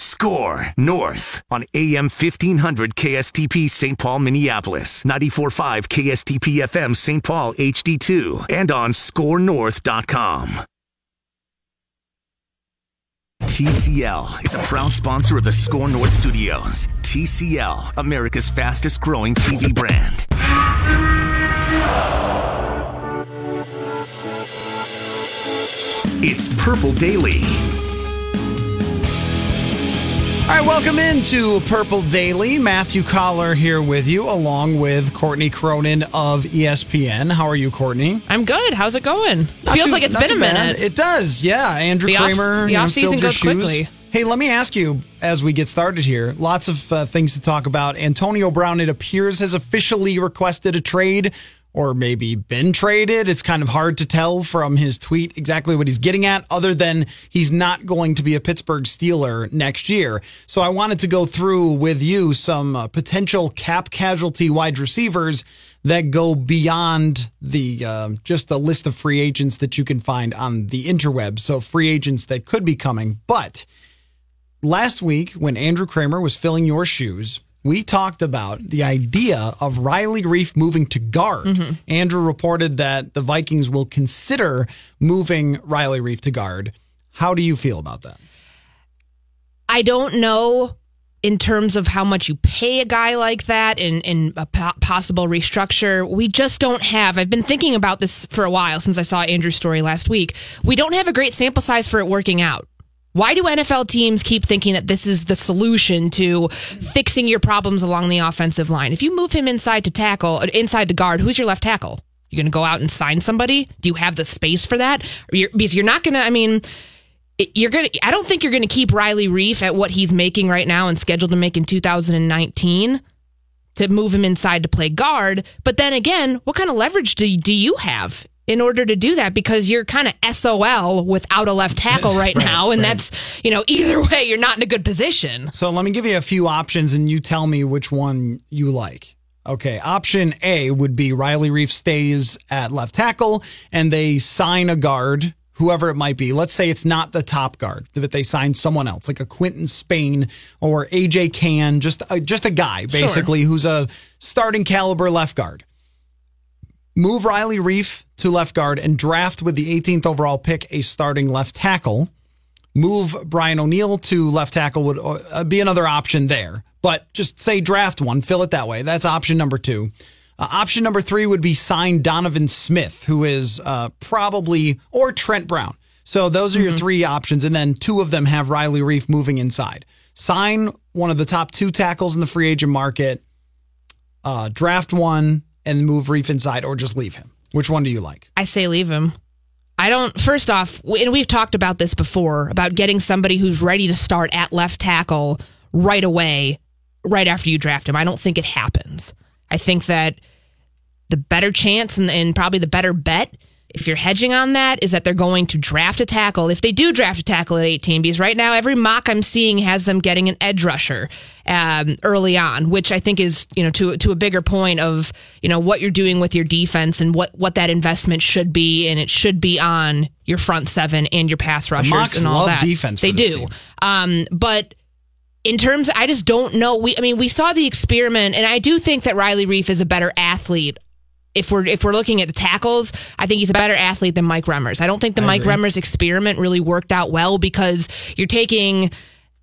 Score North on AM 1500 KSTP St. Paul, Minneapolis, 94.5 KSTP FM St. Paul HD2, and on scorenorth.com. TCL is a proud sponsor of the Score North Studios. TCL, America's fastest growing TV brand. It's Purple Daily. All right, welcome into Purple Daily. Matthew Coller here with you, along with Courtney Cronin of ESPN. How are you, Courtney? I'm good. How's it going? Not Feels too- like it's been a bad. minute. It does, yeah. Andrew The off- Krammer, the off-season goes shoes. quickly. Hey, let me ask you as we get started here. Lots of uh, things to talk about. Antonio Brown, it appears, has officially requested a trade or maybe been traded. It's kind of hard to tell from his tweet exactly what he's getting at, other than he's not going to be a Pittsburgh Steeler next year. So I wanted to go through with you some uh, potential cap casualty wide receivers that go beyond the uh, just the list of free agents that you can find on the interweb. So free agents that could be coming, but last week when Andrew Krammer was filling your shoes, we talked about the idea of Riley Reiff moving to guard. Mm-hmm. Andrew reported that the Vikings will consider moving Riley Reiff to guard. How do you feel about that? I don't know in terms of how much you pay a guy like that in, and a po- possible restructure. We just don't have. I've been thinking about this for a while since I saw Andrew's story last week. We don't have a great sample size for it working out. Why do NFL teams keep thinking that this is the solution to fixing your problems along the offensive line? If you move him inside to tackle, uh, inside to guard, who's your left tackle? You're going to go out and sign somebody? Do you have the space for that? You're, because you're not going to. I mean, you're gonna. I don't think you're going to keep Riley Reiff at what he's making right now and scheduled to make in 2019 to move him inside to play guard. But then again, what kind of leverage do do you have? In order to do that, because you're kind of SOL without a left tackle right, now, and that's you know either way you're not in a good position. So let me give you a few options and you tell me which one you like. Okay, option A would be Riley Reiff stays at left tackle and they sign a guard, whoever it might be. Let's say it's not the top guard, but they sign someone else, like a Quinton Spain or AJ Cann, just a, just a guy basically who's a starting caliber left guard. Move Riley Reiff to left guard and draft with the 18th overall pick a starting left tackle move Brian O'Neill to left tackle would uh, be another option there. But just say draft one, fill it that way. That's option number two. Uh, option number three would be sign Donovan Smith, who is uh, probably, or Trent Brown. So those are your three options. And then two of them have Riley Reiff moving inside. Sign one of the top two tackles in the free agent market, uh, draft one, and move Reiff inside, or just leave him. Which one do you like? I say leave him. I don't. First off, and we've talked about this before about getting somebody who's ready to start at left tackle right away, right after you draft him. I don't think it happens. I think that the better chance and, and probably the better bet, if you're hedging on that, is that they're going to draft a tackle. If they do draft a tackle at 18, because right now every mock I'm seeing has them getting an edge rusher um, early on, which I think is you know to to a bigger point of you know what you're doing with your defense and what what that investment should be, and it should be on your front seven and your pass rushers mocks and all love that. defense They do, um, but in terms I just don't know. We I mean we saw the experiment and I do think that Riley Reiff is a better athlete. If we're if we're looking at the tackles, I think he's a better athlete than Mike Remmers. I don't think the Mike Remmers experiment really worked out well because you're taking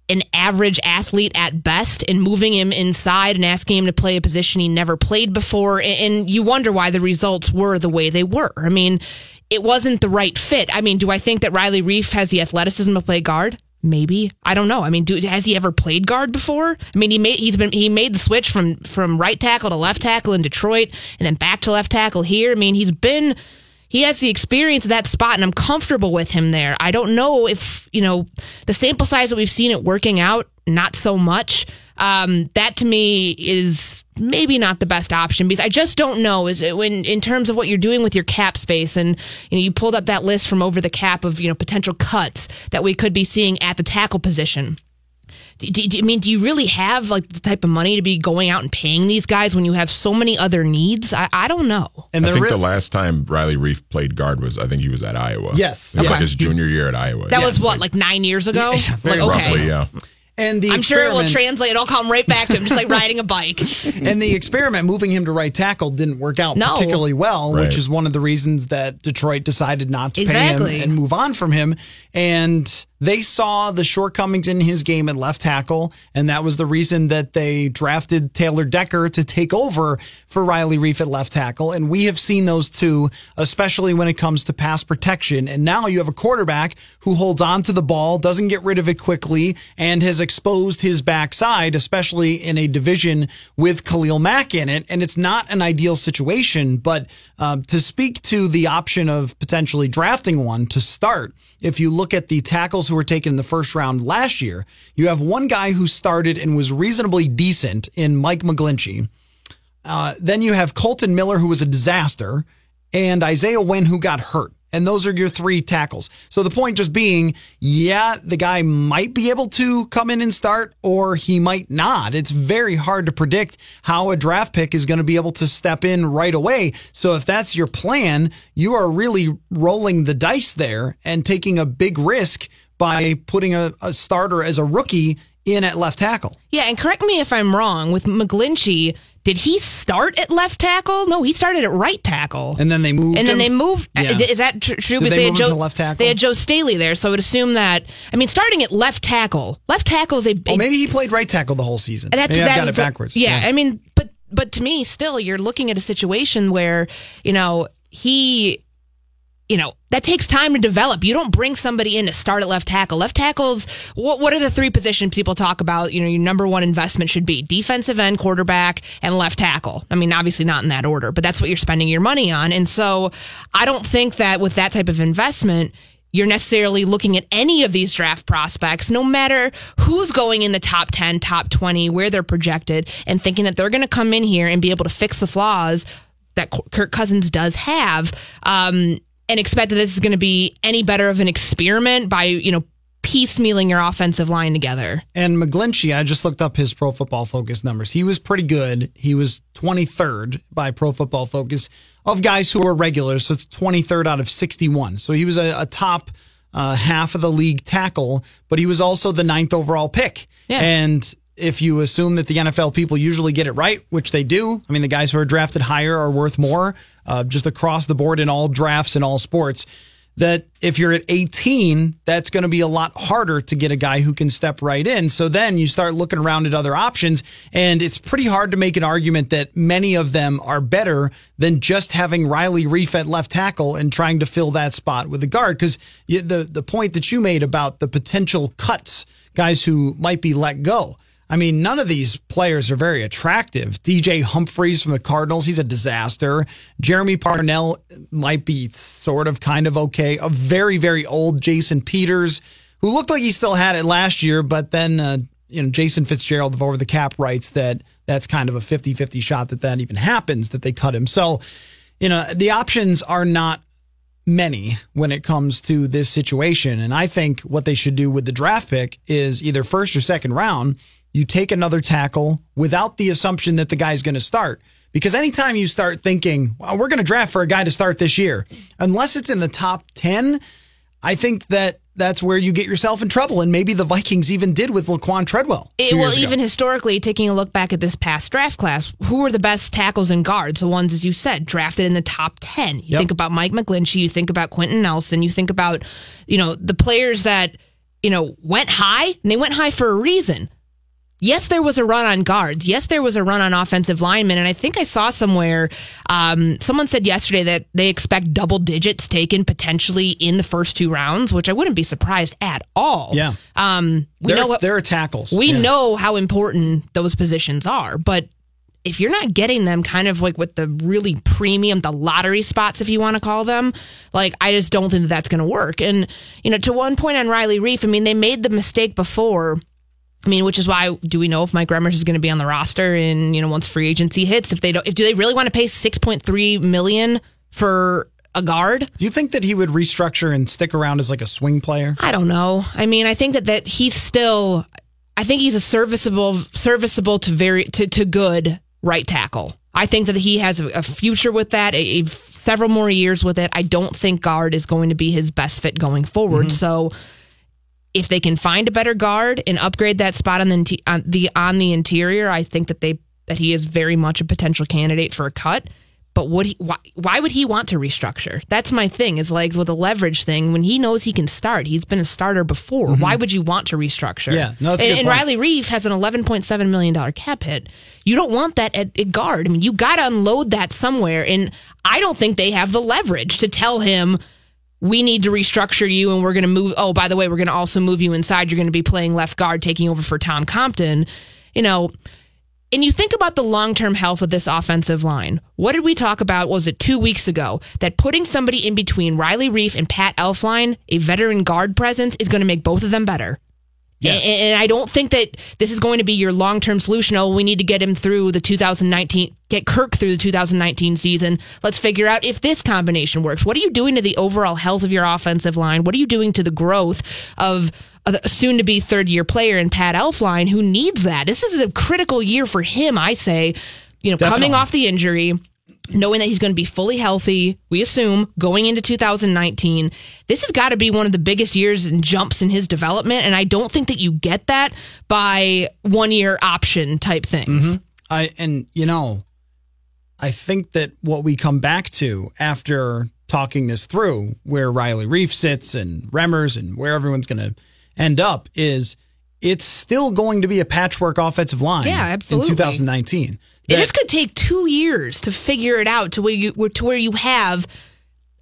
an average athlete at best and moving him inside and asking him to play a position he never played before. And you wonder why the results were the way they were. I mean, it wasn't the right fit. I mean, do I think that Riley Reiff has the athleticism to play guard? Maybe I don't know. I mean, do, has he ever played guard before? I mean, he made he's been he made the switch from from right tackle to left tackle in Detroit, and then back to left tackle here. I mean, he's been he has the experience of that spot and I'm comfortable with him there. I don't know if, you know, the sample size that we've seen it working out, not so much. Um, that to me is maybe not the best option because I just don't know is it when in terms of what you're doing with your cap space and you know you pulled up that list from over the cap of you know potential cuts that we could be seeing at the tackle position. Do, do, I mean, do you really have like the type of money to be going out and paying these guys when you have so many other needs? I, I don't know. And I think re- the last time Riley Reiff played guard was I think he was at Iowa. Yes, okay. like his junior year at Iowa. That yes. was what like nine years ago. Yeah, like, okay. roughly, yeah. And the I'm sure it will translate. It'll come right back to him, just like riding a bike. and the experiment moving him to right tackle didn't work out no. particularly well, right. which is one of the reasons that Detroit decided not to exactly. pay him and move on from him. And they saw the shortcomings in his game at left tackle, and that was the reason that they drafted Taylor Decker to take over for Riley Reiff at left tackle. And we have seen those two, especially when it comes to pass protection. And now you have a quarterback who holds on to the ball, doesn't get rid of it quickly, and has exposed his backside, especially in a division with Khalil Mack in it. And it's not an ideal situation, but uh, to speak to the option of potentially drafting one to start, if you look at the tackles who were taken in the first round last year, you have one guy who started and was reasonably decent in Mike McGlinchey. Uh, then you have Kolton Miller, who was a disaster, and Isaiah Wynn, who got hurt. And those are your three tackles. So the point just being, yeah, the guy might be able to come in and start, or he might not. It's very hard to predict how a draft pick is going to be able to step in right away. So if that's your plan, you are really rolling the dice there and taking a big risk by putting a, a starter as a rookie in at left tackle. Yeah, and correct me if I'm wrong. With McGlinchey, did he start at left tackle? No, he started at right tackle. And then they moved. And him? then they moved. Uh, yeah. Is that true? Did they, they had Joe left tackle. They had Joe Staley there, so I would assume that. I mean, starting at left tackle, left tackle is a. Well, maybe he played right tackle the whole season. That's maybe that, got it backwards. Yeah, yeah, I mean, but but to me, still, you're looking at a situation where you know he you know, that takes time to develop. You don't bring somebody in to start at left tackle. Left tackles, what, what are the three positions people talk about? You know, your number one investment should be defensive end, quarterback, and left tackle. I mean, obviously not in that order, but that's what you're spending your money on. And so I don't think that with that type of investment, you're necessarily looking at any of these draft prospects, no matter who's going in the top 10, top 20, where they're projected, and thinking that they're going to come in here and be able to fix the flaws that Kirk Cousins does have. Um, and expect that this is going to be any better of an experiment by, you know, piecemealing your offensive line together. And McGlinchey, I just looked up his Pro Football Focus numbers. He was pretty good. He was 23rd by Pro Football Focus of guys who were regulars. So it's 23rd out of 61. So he was a, a top uh, half of the league tackle, but he was also the ninth overall pick. Yeah. And if you assume that the NFL people usually get it right, which they do, I mean, the guys who are drafted higher are worth more, uh, just across the board in all drafts in all sports. That if you're at 18, that's going to be a lot harder to get a guy who can step right in. So then you start looking around at other options, and it's pretty hard to make an argument that many of them are better than just having Riley Reiff at left tackle and trying to fill that spot with a guard. Because the the point that you made about the potential cuts, guys who might be let go I mean, none of these players are very attractive. DJ Humphries from the Cardinals, he's a disaster. Jermey Parnell might be sort of kind of okay. A very, very old Jason Peters, who looked like he still had it last year, but then, uh, you know, Jason Fitzgerald of Over the Cap writes that that's kind of a 50 50 shot that that even happens, that they cut him. So, you know, the options are not many when it comes to this situation. And I think what they should do with the draft pick is either first or second round you take another tackle without the assumption that the guy's going to start. Because anytime you start thinking, well, we're going to draft for a guy to start this year, unless it's in the top 10, I think that that's where you get yourself in trouble. And maybe the Vikings even did with Laquan Treadwell. It, well, even historically, taking a look back at this past draft class, who were the best tackles and guards? The ones, as you said, drafted in the top 10. You yep. think about Mike McGlinchey, you think about Quenton Nelson, you think about, you know, the players that you know, went high and they went high for a reason. Yes, there was a run on guards. Yes, there was a run on offensive linemen. And I think I saw somewhere, um, someone said yesterday that they expect double digits taken potentially in the first two rounds, which I wouldn't be surprised at all. Yeah. Um, we there, know what, there are tackles. we Yeah. know how important those positions are, but if you're not getting them kind of like with the really premium, the lottery spots, if you want to call them, like I just don't think that that's going to work. And, you know, to one point on Riley Reiff, I mean, they made the mistake before. I mean, which is why do we know if Mike Remmers is going to be on the roster and, you know, once free agency hits, if they don't, if do they really want to pay 6.3 million for a guard? Do you think that he would restructure and stick around as like a swing player? I don't know. I mean, I think that that he's still. I think he's a serviceable, serviceable to very to, to good right tackle. I think that he has a, future with that, a, a several more years with it. I don't think guard is going to be his best fit going forward. Mm-hmm. So, if they can find a better guard and upgrade that spot on the on the on the interior, I think that they that he is very much a potential candidate for a cut. But would he? Why, why would he want to restructure? That's my thing. Is like with a leverage thing. When he knows he can start, he's been a starter before. Why would you want to restructure? Yeah, no, that's and, and. Riley Reiff has an eleven point seven million dollar cap hit. You don't want that at, at guard. I mean, you got to unload that somewhere. And I don't think they have the leverage to tell him we need to restructure you and we're going to move. Oh, by the way, we're going to also move you inside. You're going to be playing left guard, taking over for Tom Compton. You know, and you think about the long term health of this offensive line. What did we talk about? Was it two weeks ago that putting somebody in between Riley Reiff and Pat Elflein, a veteran guard presence, is going to make both of them better? Yes. And, and I don't think that this is going to be your long term solution. Oh, we need to get him through the 2019, get Kirk through the 2019 season. Let's figure out if this combination works. What are you doing to the overall health of your offensive line? What are you doing to the growth of a soon to be third year player in Pat Elflein who needs that? This is a critical year for him, I say. You know, coming off the injury, knowing that he's going to be fully healthy, we assume, going into 2019. This has got to be one of the biggest years and jumps in his development. And I don't think that you get that by one year option type things. Mm-hmm. I and you know, I think that what we come back to after talking this through, where Riley Reiff sits and Remmers and where everyone's going to end up, is it's still going to be a patchwork offensive line. Yeah, absolutely. In 2019, And That- this could take two years to figure it out to where you to where you have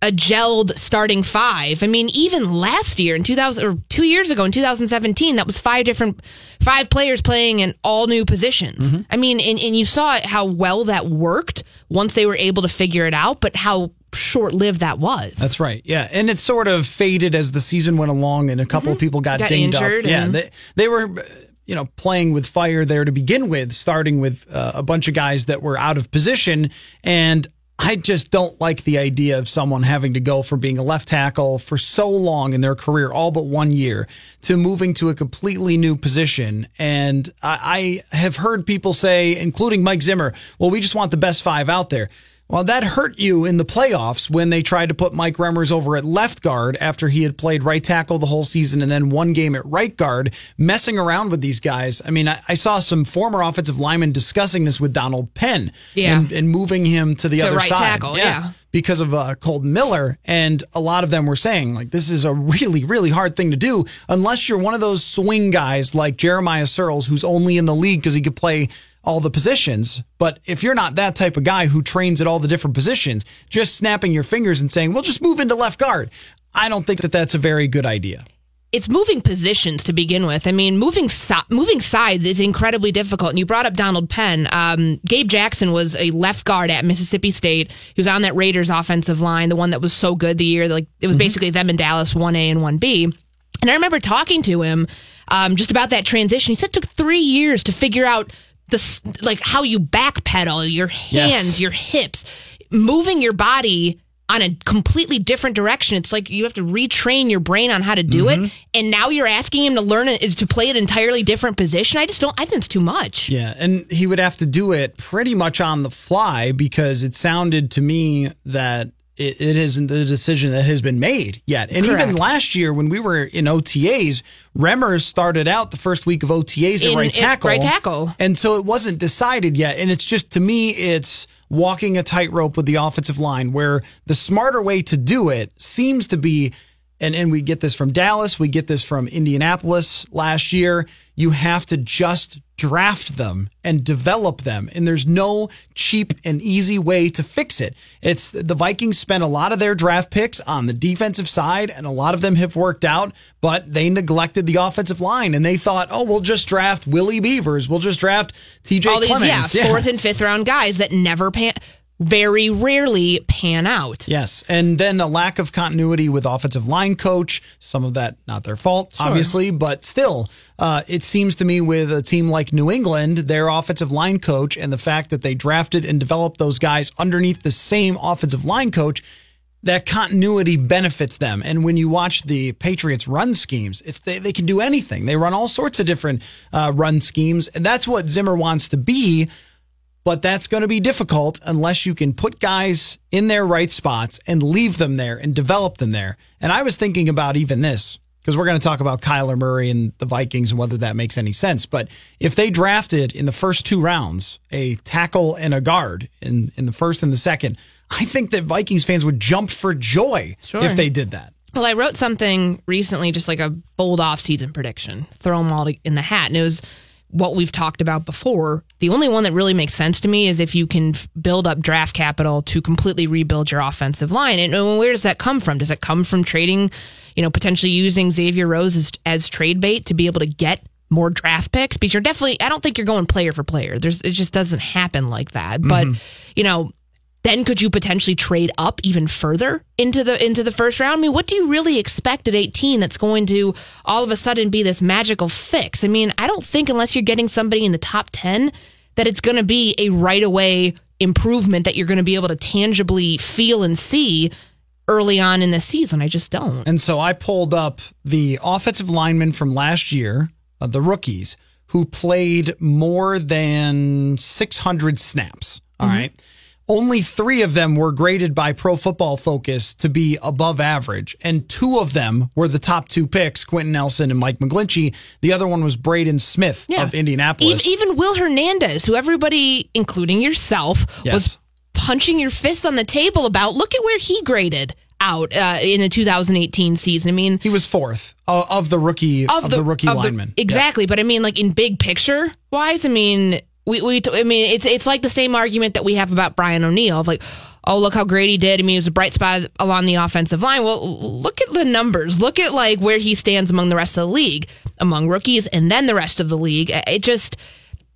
a gelled starting five. I mean, even last year in 2000 or two years ago in 2017, that was five different five players playing in all new positions. Mm-hmm. I mean, and, and you saw how well that worked once they were able to figure it out, but how short lived that was. That's right. Yeah, and it sort of faded as the season went along, and a couple of people got, Mm-hmm. Got dinged injured up. Yeah, they they were. You know, playing with fire there to begin with, starting with uh, a bunch of guys that were out of position. And I just don't like the idea of someone having to go from being a left tackle for so long in their career, all but one year, to moving to a completely new position. And I, I have heard people say, including Mike Zimmer, well, we just want the best five out there. Well, that hurt you in the playoffs when they tried to put Mike Remmers over at left guard after he had played right tackle the whole season and then one game at right guard, messing around with these guys. I mean, I, I saw some former offensive linemen discussing this with Donald Penn Yeah. and, and moving him to the To other right side. tackle, yeah. Because of uh, Kolton Miller. And a lot of them were saying, like, this is a really, really hard thing to do unless you're one of those swing guys like Jeremiah Sirles, who's only in the league because he could play all the positions. But if you're not that type of guy who trains at all the different positions, just snapping your fingers and saying, well, just move into left guard, I don't think that that's a very good idea. it's moving positions to begin with. I mean, moving moving sides is incredibly difficult. And you brought up Donald Penn. Um, Gabe Jackson was a left guard at Mississippi State. He was on that Raiders offensive line, the one that was so good the year. Like it was basically them in Dallas, one A and one B. And I remember talking to him um, just about that transition. He said it took three years to figure out the like how you backpedal your hands, Yes. your hips, moving your body on a completely different direction. It's like you have to retrain your brain on how to do Mm-hmm. it, and now you're asking him to learn it to play an entirely different position. I just don't. I think it's too much. Yeah, and he would have to do it pretty much on the fly because it sounded to me that it, it isn't the decision that has been made yet. And even last year when we were in OTAs, Remmers started out the first week of OTAs at In- right tackle. right tackle. And so it wasn't decided yet. And it's just, to me, it's walking a tightrope with the offensive line where the smarter way to do it seems to be and, and we get this from Dallas, we get this from Indianapolis last year. You have to just draft them and develop them. And there's no cheap and easy way to fix it. It's the Vikings spent a lot of their draft picks on the defensive side, and a lot of them have worked out, but they neglected the offensive line and they thought, oh, we'll just draft Willie Beavers. We'll just draft TJ All these, Clemmings. yeah, fourth and fifth round guys that never pan, very rarely pan out. Yes. And then a lack of continuity with offensive line coach. Some of that not their fault, obviously, but still, uh, it seems to me with a team like New England, their offensive line coach and the fact that they drafted and developed those guys underneath the same offensive line coach, that continuity benefits them. And when you watch the Patriots run schemes, it's they, they can do anything. They run all sorts of different uh, run schemes. And that's what Zimmer wants to be but that's going to be difficult unless you can put guys in their right spots and leave them there and develop them there. And I was thinking about even this because we're going to talk about Kyler Murray and the Vikings and whether that makes any sense. But if they drafted in the first two rounds a tackle and a guard in, in the first and the second, I think that Vikings fans would jump for joy Sure. if they did that. Well, I wrote something recently, just like a bold off-season prediction. Throw them all in the hat, and it was what we've talked about before. The only one that really makes sense to me is if you can f- build up draft capital to completely rebuild your offensive line. And, where does that come from? Does it come from trading, you know, potentially using Xavier Rhodes as, as trade bait to be able to get more draft picks? Because you're definitely, I don't think you're going player for player. There's, it just doesn't happen like that. But, mm-hmm. you know, then could you potentially trade up even further into the into the first round? I mean, what do you really expect at 18 that's going to all of a sudden be this magical fix? I mean, I don't think unless you're getting somebody in the top 10 that it's going to be a right away improvement that you're going to be able to tangibly feel and see early on in the season. I just don't. And so I pulled up the offensive linemen from last year, uh, the rookies, who played more than 600 snaps. All right. Only three of them were graded by Pro Football Focus to be above average, and two of them were the top two picks, Quenton Nelson and Mike McGlinchey. The other one was Braden Smith of Indianapolis. Even Will Hernandez, who everybody, including yourself, Yes. was punching your fist on the table about. Look at where he graded out uh, in the 2018 season. I mean, he was fourth uh, of the rookie of, the, rookie of the- linemen. Yeah. exactly. But I mean, like in big picture wise, I mean, we, we I mean, it's it's like the same argument that we have about Brian O'Neill of like. Oh, look how great he did. I mean, he was a bright spot along the offensive line. Well, look at the numbers. Look at like where he stands among the rest of the league, among rookies, and then the rest of the league. It just,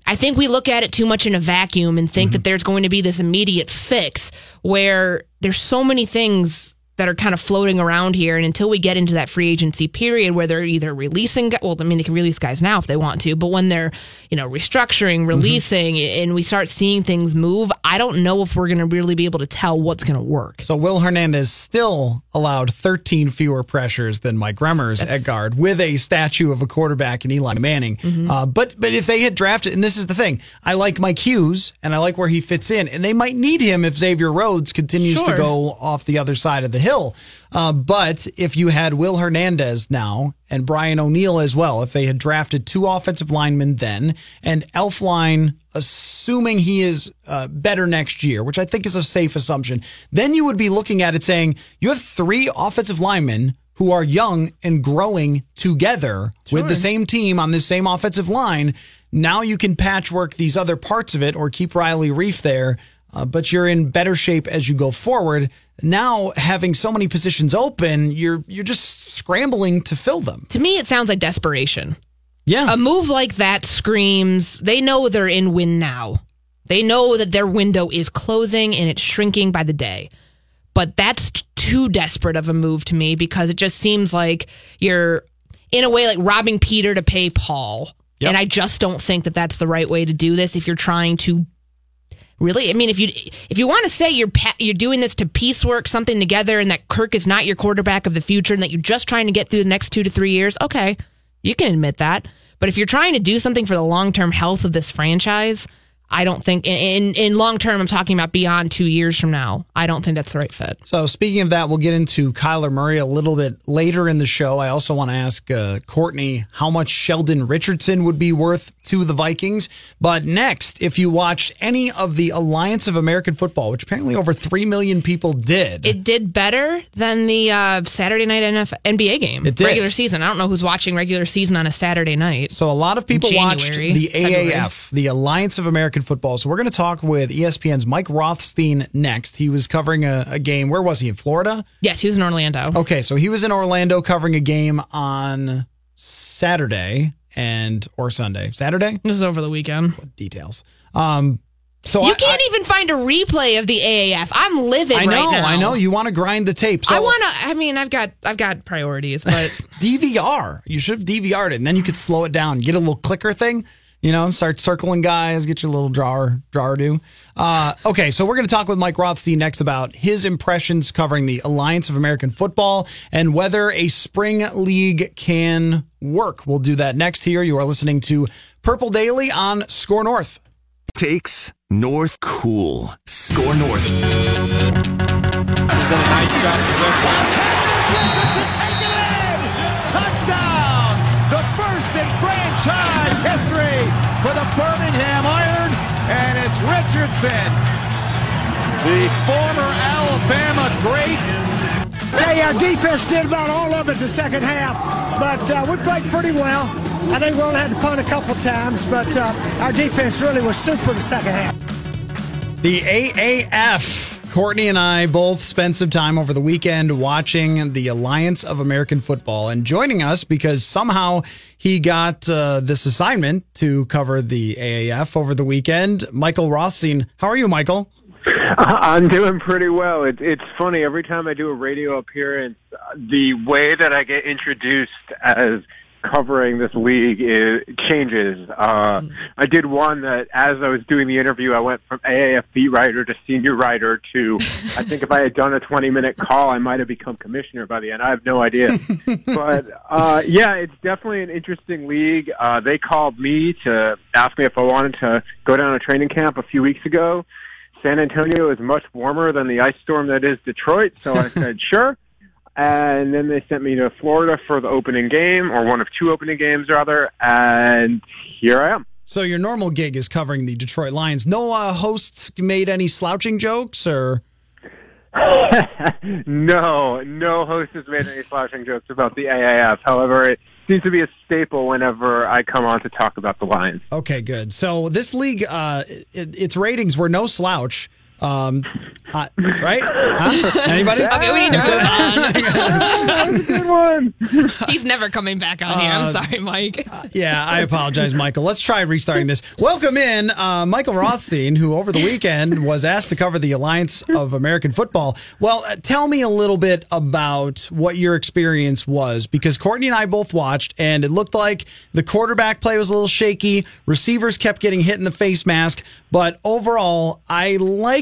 I think we look at it too much in a vacuum and think mm-hmm. that there's going to be this immediate fix where there's so many things that are kind of floating around here. And until we get into that free agency period where they're either releasing, well, I mean, they can release guys now if they want to, but when they're, you know, restructuring, releasing, and we start seeing things move, I don't know if we're going to really be able to tell what's going to work. So Will Hernandez still allowed 13 fewer pressures than Mike Remmers at guard with a statue of a quarterback in Eli Manning. Mm-hmm. Uh, but but if they had drafted, and this is the thing, I like Mike Hughes and I like where he fits in, and they might need him if Xavier Rhodes continues to go off the other side of the hill. Uh, but if you had Will Hernandez now and Brian O'Neill as well, if they had drafted two offensive linemen then and Elflein, assuming he is uh, better next year, which I think is a safe assumption, then you would be looking at it saying you have three offensive linemen who are young and growing together with the same team on the same offensive line. Now you can patchwork these other parts of it or keep Riley Reiff there, uh, but you're in better shape as you go forward. Now having so many positions open, you're you're just scrambling to fill them. To me, it sounds like desperation. Yeah. A move like that screams they know they're in win now. They know that their window is closing and it's shrinking by the day. But that's too desperate of a move to me because it just seems like you're, in a way, like robbing Peter to pay Paul. Yep. And I just don't think that that's the right way to do this if you're trying to really? I mean if you if you want to say you're you're doing this to piecework something together and that kirk is not your quarterback of the future and that you're just trying to get through the next two to three years okay you can admit that. But if you're trying to do something for the long-term health of this franchise I don't think in in, long term. I'm talking about beyond two years from now. I don't think that's the right fit. So speaking of that, we'll get into Kyler Murray a little bit later in the show. I also want to ask uh, Courtney how much Sheldon Richardson would be worth to the Vikings. But next, if you watched any of the Alliance of American Football, which apparently over three million people did, It did better than the uh, Saturday night NF- NBA game. It did. Regular season. I don't know who's watching regular season on a Saturday night. So a lot of people watched January, the February. AAF, the Alliance of American Football. So we're going to talk with ESPN's Mike Rothstein next. He was covering a, a game. Where was he? In Florida? Yes, he was in Orlando. Okay, so he was in Orlando covering a game on Saturday and or Sunday. Saturday? This is over the weekend. Details. Um so You I, can't even find a replay of the AAF. I'm livid I, I know, right. I know you want to grind the tape. So I want to. I mean, I've got I've got priorities, but DVR. You should have DVR'd it, and then you could slow it down. Get a little clicker thing, you know, start circling guys, get your little drawer drawer do. Uh, okay, so we're going to talk with Mike Rothstein next about his impressions covering the Alliance of American Football and whether a spring league can work. We'll do that next here. You are listening to Purple Daily on Score North. Takes North Cool. Score North. Richardson taking Richardson, the former Alabama great. Tell you, our defense did about all of it the second half, but uh, we played pretty well. I think we only had to punt a couple times, but uh, our defense really was super the second half. The AAF. Courtney and I both spent some time over the weekend watching the Alliance of American Football and joining us because somehow he got uh, this assignment to cover the AAF over the weekend. Michael Rothstein. How are you, Michael? I'm doing pretty well. It, it's funny every time I do a radio appearance, the way that I get introduced as covering this league is, changes. Uh, I did one that as I was doing the interview, I went from AAFB writer to senior writer to. I think if I had done a 20 minute call, I might have become commissioner by the end. I have no idea, but uh, yeah, it's definitely an interesting league. Uh, they called me to ask me if I wanted to go down to training camp a few weeks ago. San Antonio is much warmer than the ice storm that is Detroit, so I said sure. And then they sent me to Florida for the opening game, or one of two opening games rather, and here I am. So your normal gig is covering the Detroit Lions. No uh, hosts made any slouching jokes or no, no host has made any slouching jokes about the AAF. However, it seems to be a staple whenever I come on to talk about the Lions. Okay, good. So this league, uh, it, its ratings were no slouch. Um, uh, right? Huh? Anybody? okay, we need to move on. that was a good one. He's never coming back on here. I'm Uh, sorry, Mike. Yeah, I apologize, Michael. Let's try restarting this. Welcome in uh, Michael Rothstein, who over the weekend was asked to cover the Alliance of American Football. Well, uh, tell me a little bit about what your experience was, because Courtney and I both watched, and it looked like the quarterback play was a little shaky. Receivers kept getting hit in the face mask, but overall, I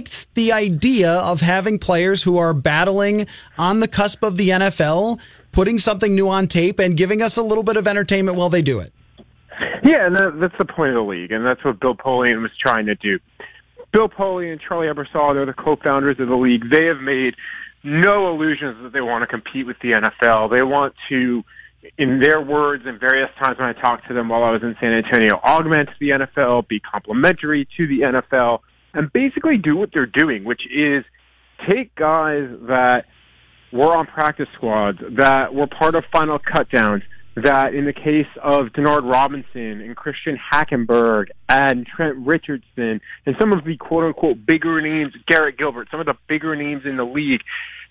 liked the idea of having players who are battling on the cusp of the NFL, putting something new on tape, and giving us a little bit of entertainment while they do it. Yeah, and that, that's the point of the league, and that's what Bill Polian was trying to do. Bill Polian and Charlie Ebersol, they're the co-founders of the league. They have made no illusions that they want to compete with the NFL. They want to, in their words, and various times when I talked to them while I was in San Antonio, augment the NFL, be complementary to the NFL, and basically do what they're doing, which is take guys that were on practice squads, that were part of final cutdowns, that in the case of Denard Robinson and Christian Hackenberg and Trent Richardson and some of the quote unquote bigger names, Garrett Gilbert, some of the bigger names in the league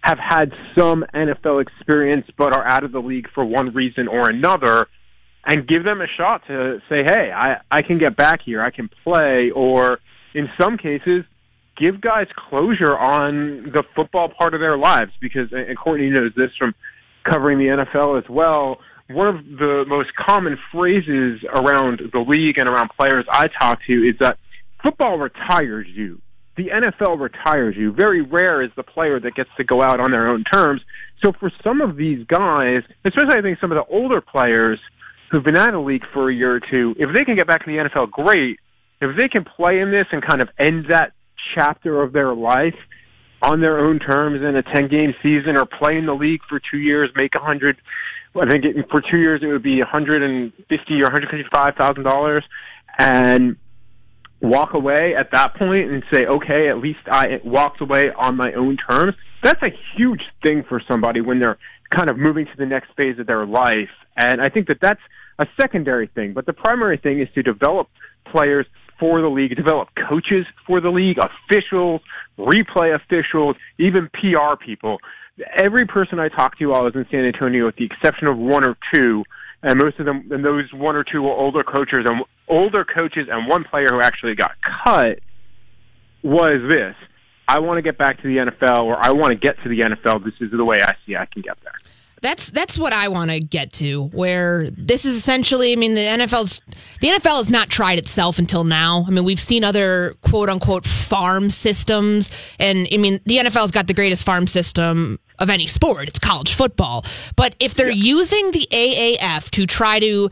have had some NFL experience but are out of the league for one reason or another and give them a shot to say, hey, I, I can get back here, I can play, or in some cases, give guys closure on the football part of their lives because, and Courtney knows this from covering the NFL as well. One of the most common phrases around the league and around players I talk to is that football retires you. The NFL retires you. Very rare is the player that gets to go out on their own terms. So for some of these guys, especially I think some of the older players who've been out of the league for a year or two, if they can get back in the NFL, great. If they can play in this and kind of end that chapter of their life on their own terms in a 10 game season or play in the league for two years, make a hundred, I think for two years it would be 150 or 155 thousand dollars, and walk away at that point and say, okay, at least I walked away on my own terms. That's a huge thing for somebody when they're kind of moving to the next phase of their life, and I think that that's a secondary thing. But the primary thing is to develop players for the league, develop coaches for the league, officials, replay officials, even PR people. Every person I talked to while I was in San Antonio, with the exception of one or two, and most of them, and those one or two were older coaches and older coaches, and one player who actually got cut, was this: I want to get back to the NFL, or I want to get to the NFL. This is the way I see I can get there. That's that's what I want to get to. Where this is essentially, I mean, the NFL's the NFL has not tried itself until now. I mean, we've seen other quote unquote farm systems, and I mean, the NFL's got the greatest farm system of any sport. It's college football. But if they're yeah. using the AAF to try to,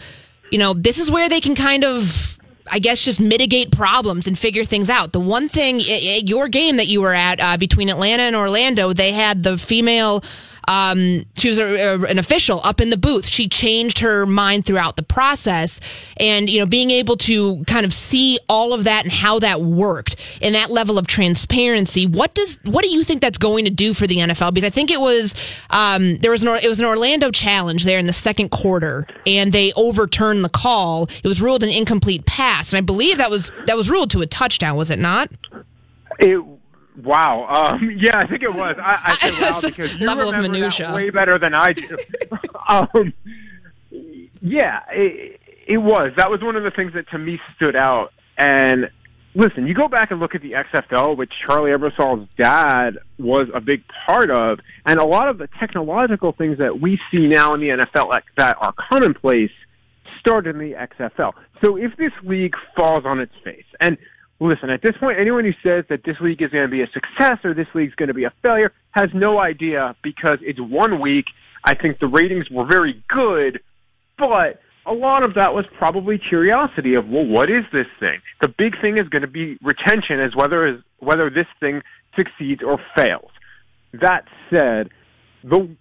you know, this is where they can kind of I guess just mitigate problems and figure things out. The one thing, your game that you were at uh, between Atlanta and Orlando, they had the female um, she was a, a, an official up in the booth. She changed her mind throughout the process, and you know, being able to kind of see all of that and how that worked and that level of transparency. What does what do you think that's going to do for the NFL? Because I think it was um, there was an it was an Orlando challenge there in the second quarter, and they overturned the call. It was ruled an incomplete pass, and I believe that was that was ruled to a touchdown. Was it not? It Wow. Um, yeah, I think it was. I, I say wow because you level remember of minutia. way better than I do. um, yeah, it, it was. That was one of the things that to me stood out. And listen, you go back and look at the XFL, which Charlie Ebersol's dad was a big part of, and a lot of the technological things that we see now in the NFL that are commonplace started in the XFL. So if this league falls on its face, and listen, at this point, anyone who says that this league is going to be a success or this league's going to be a failure has no idea because it's one week. I think the ratings were very good, but a lot of that was probably curiosity of, well, what is this thing? The big thing is going to be retention as whether is whether this thing succeeds or fails. That said, the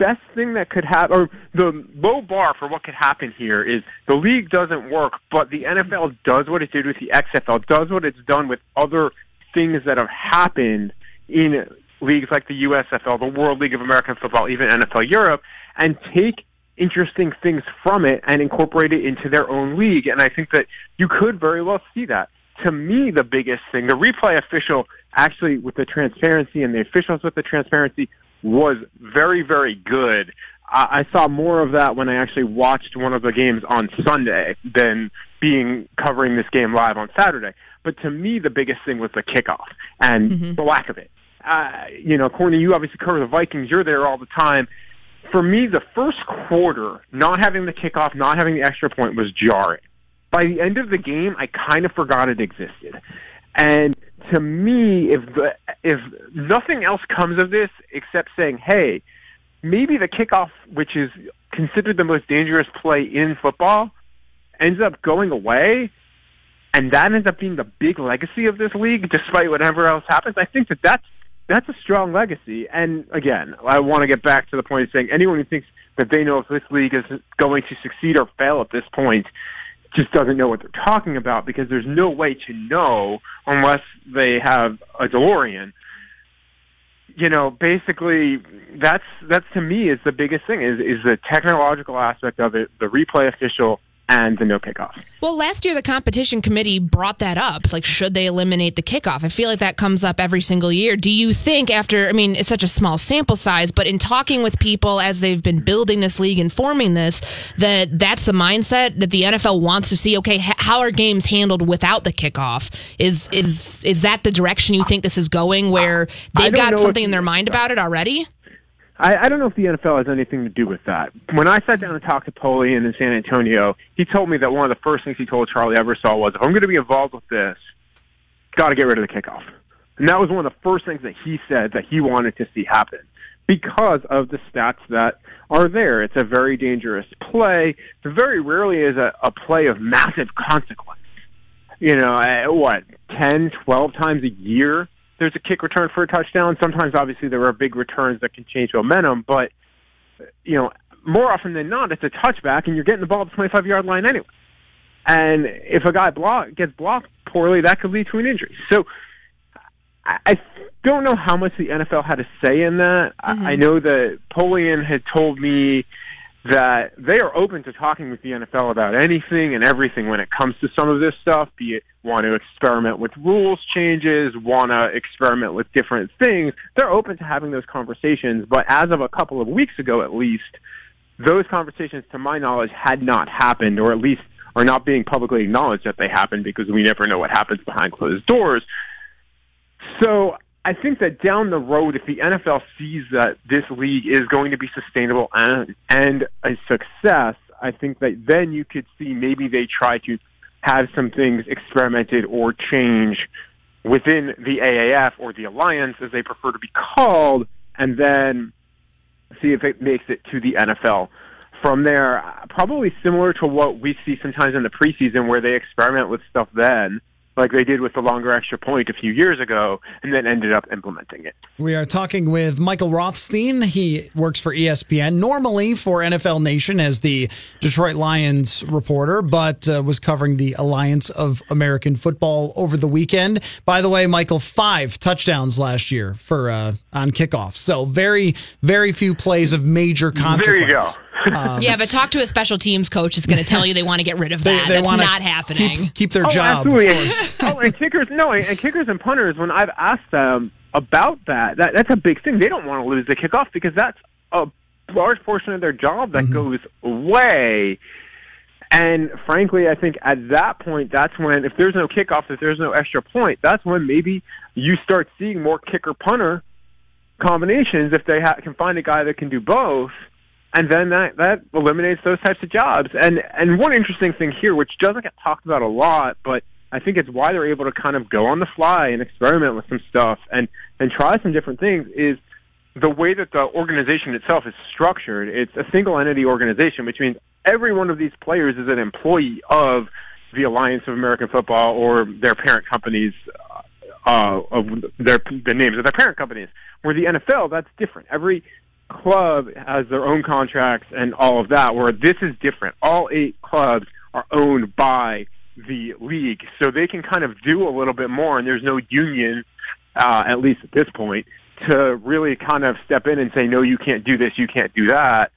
best thing that could happen, or the low bar for what could happen here is the league doesn't work, but the NFL does what it did with the XFL, does what it's done with other things that have happened in leagues like the USFL, the World League of American Football, even NFL Europe, and take interesting things from it and incorporate it into their own league. And I think that you could very well see that. To me, the biggest thing, the replay official actually with the transparency and the officials with the transparency was very, very good. I, I saw more of that when I actually watched one of the games on Sunday than being covering this game live on Saturday. But to me, the biggest thing was the kickoff and mm-hmm. the lack of it. Uh, you know, Courtney, you obviously cover the Vikings. You're there all the time. For me, the first quarter, not having the kickoff, not having the extra point was jarring. By the end of the game, I kind of forgot it existed. And to me, if the if nothing else comes of this except saying, "Hey, maybe the kickoff, which is considered the most dangerous play in football, ends up going away, and that ends up being the big legacy of this league, despite whatever else happens." I think that that's that's a strong legacy. And again, I want to get back to the point of saying anyone who thinks that they know if this league is going to succeed or fail at this point just doesn't know what they're talking about because there's no way to know unless they have a DeLorean. You know, basically, that's that's to me is the biggest thing is is the technological aspect of it, the replay official and the no kickoff. Well, last year the competition committee brought that up. Like, should they eliminate the kickoff? I feel like that comes up every single year. Do you think, after, I mean, it's such a small sample size, but in talking with people as they've been building this league and forming this, that that's the mindset that the NFL wants to see? Okay, how are games handled without the kickoff? Is is is that the direction you think this is going, where they've got something in their mind about it already? I, I don't know if the NFL has anything to do with that. When I sat down and talked to Polian in San Antonio, he told me that one of the first things he told Charlie Ebersol was, if I'm going to be involved with this, got to get rid of the kickoff. And that was one of the first things that he said that he wanted to see happen because of the stats that are there. It's a very dangerous play. Very rarely is a, a play of massive consequence. you know, uh, what, 10, 12 times a year there's a kick return for a touchdown. Sometimes, obviously, there are big returns that can change momentum, but, you know, more often than not, it's a touchback and you're getting the ball at the 25 yard line anyway. And if a guy block, gets blocked poorly, that could lead to an injury. So I, don't know how much the NFL had a say in that. Mm-hmm. I, I know that Polian had told me that they are open to talking with the NFL about anything and everything when it comes to some of this stuff, be it want to experiment with rules changes, want to experiment with different things. They're open to having those conversations, but as of a couple of weeks ago at least, those conversations, to my knowledge, had not happened, or at least are not being publicly acknowledged that they happened because we never know what happens behind closed doors. So I think that down the road, if the NFL sees that this league is going to be sustainable and, and a success, I think that then you could see maybe they try to have some things experimented or change within the AAF or the Alliance, as they prefer to be called, and then see if it makes it to the NFL. From there, probably similar to what we see sometimes in the preseason, where they experiment with stuff then like they did with the longer extra point a few years ago, and then ended up implementing it. We are talking with Michael Rothstein. He works for ESPN, normally for NFL Nation as the Detroit Lions reporter, but uh, was covering the Alliance of American Football over the weekend. By the way, Michael, five touchdowns last year for uh, on kickoff. So very, very few plays of major consequence. There you go. Um, yeah, but talk to a special teams coach is going to tell you they want to get rid of that. They, they That's not happening. Keep, keep their oh, job. Absolutely. oh, and kickers, no, and kickers and punters. When I've asked them about that, that that's a big thing. They don't want to lose the kickoff because that's a large portion of their job that mm-hmm. goes away. And frankly, I think at that point, that's when if there's no kickoff, if there's no extra point, that's when maybe you start seeing more kicker punter combinations if they ha- can find a guy that can do both and then that that eliminates those types of jobs. And and one interesting thing here, which doesn't get talked about a lot, but I think it's why they're able to kind of go on the fly and experiment with some stuff and and try some different things is the way that the organization itself is structured. It's a single entity organization, which means every one of these players is an employee of the Alliance of American Football or their parent companies uh, of their the names of their parent companies. Where the NFL, that's different. Every club has their own contracts and all of that, where this is different. All eight clubs are owned by the league, so they can kind of do a little bit more, and there's no union, uh, at least at this point, to really kind of step in and say, no, you can't do this, you can't do that,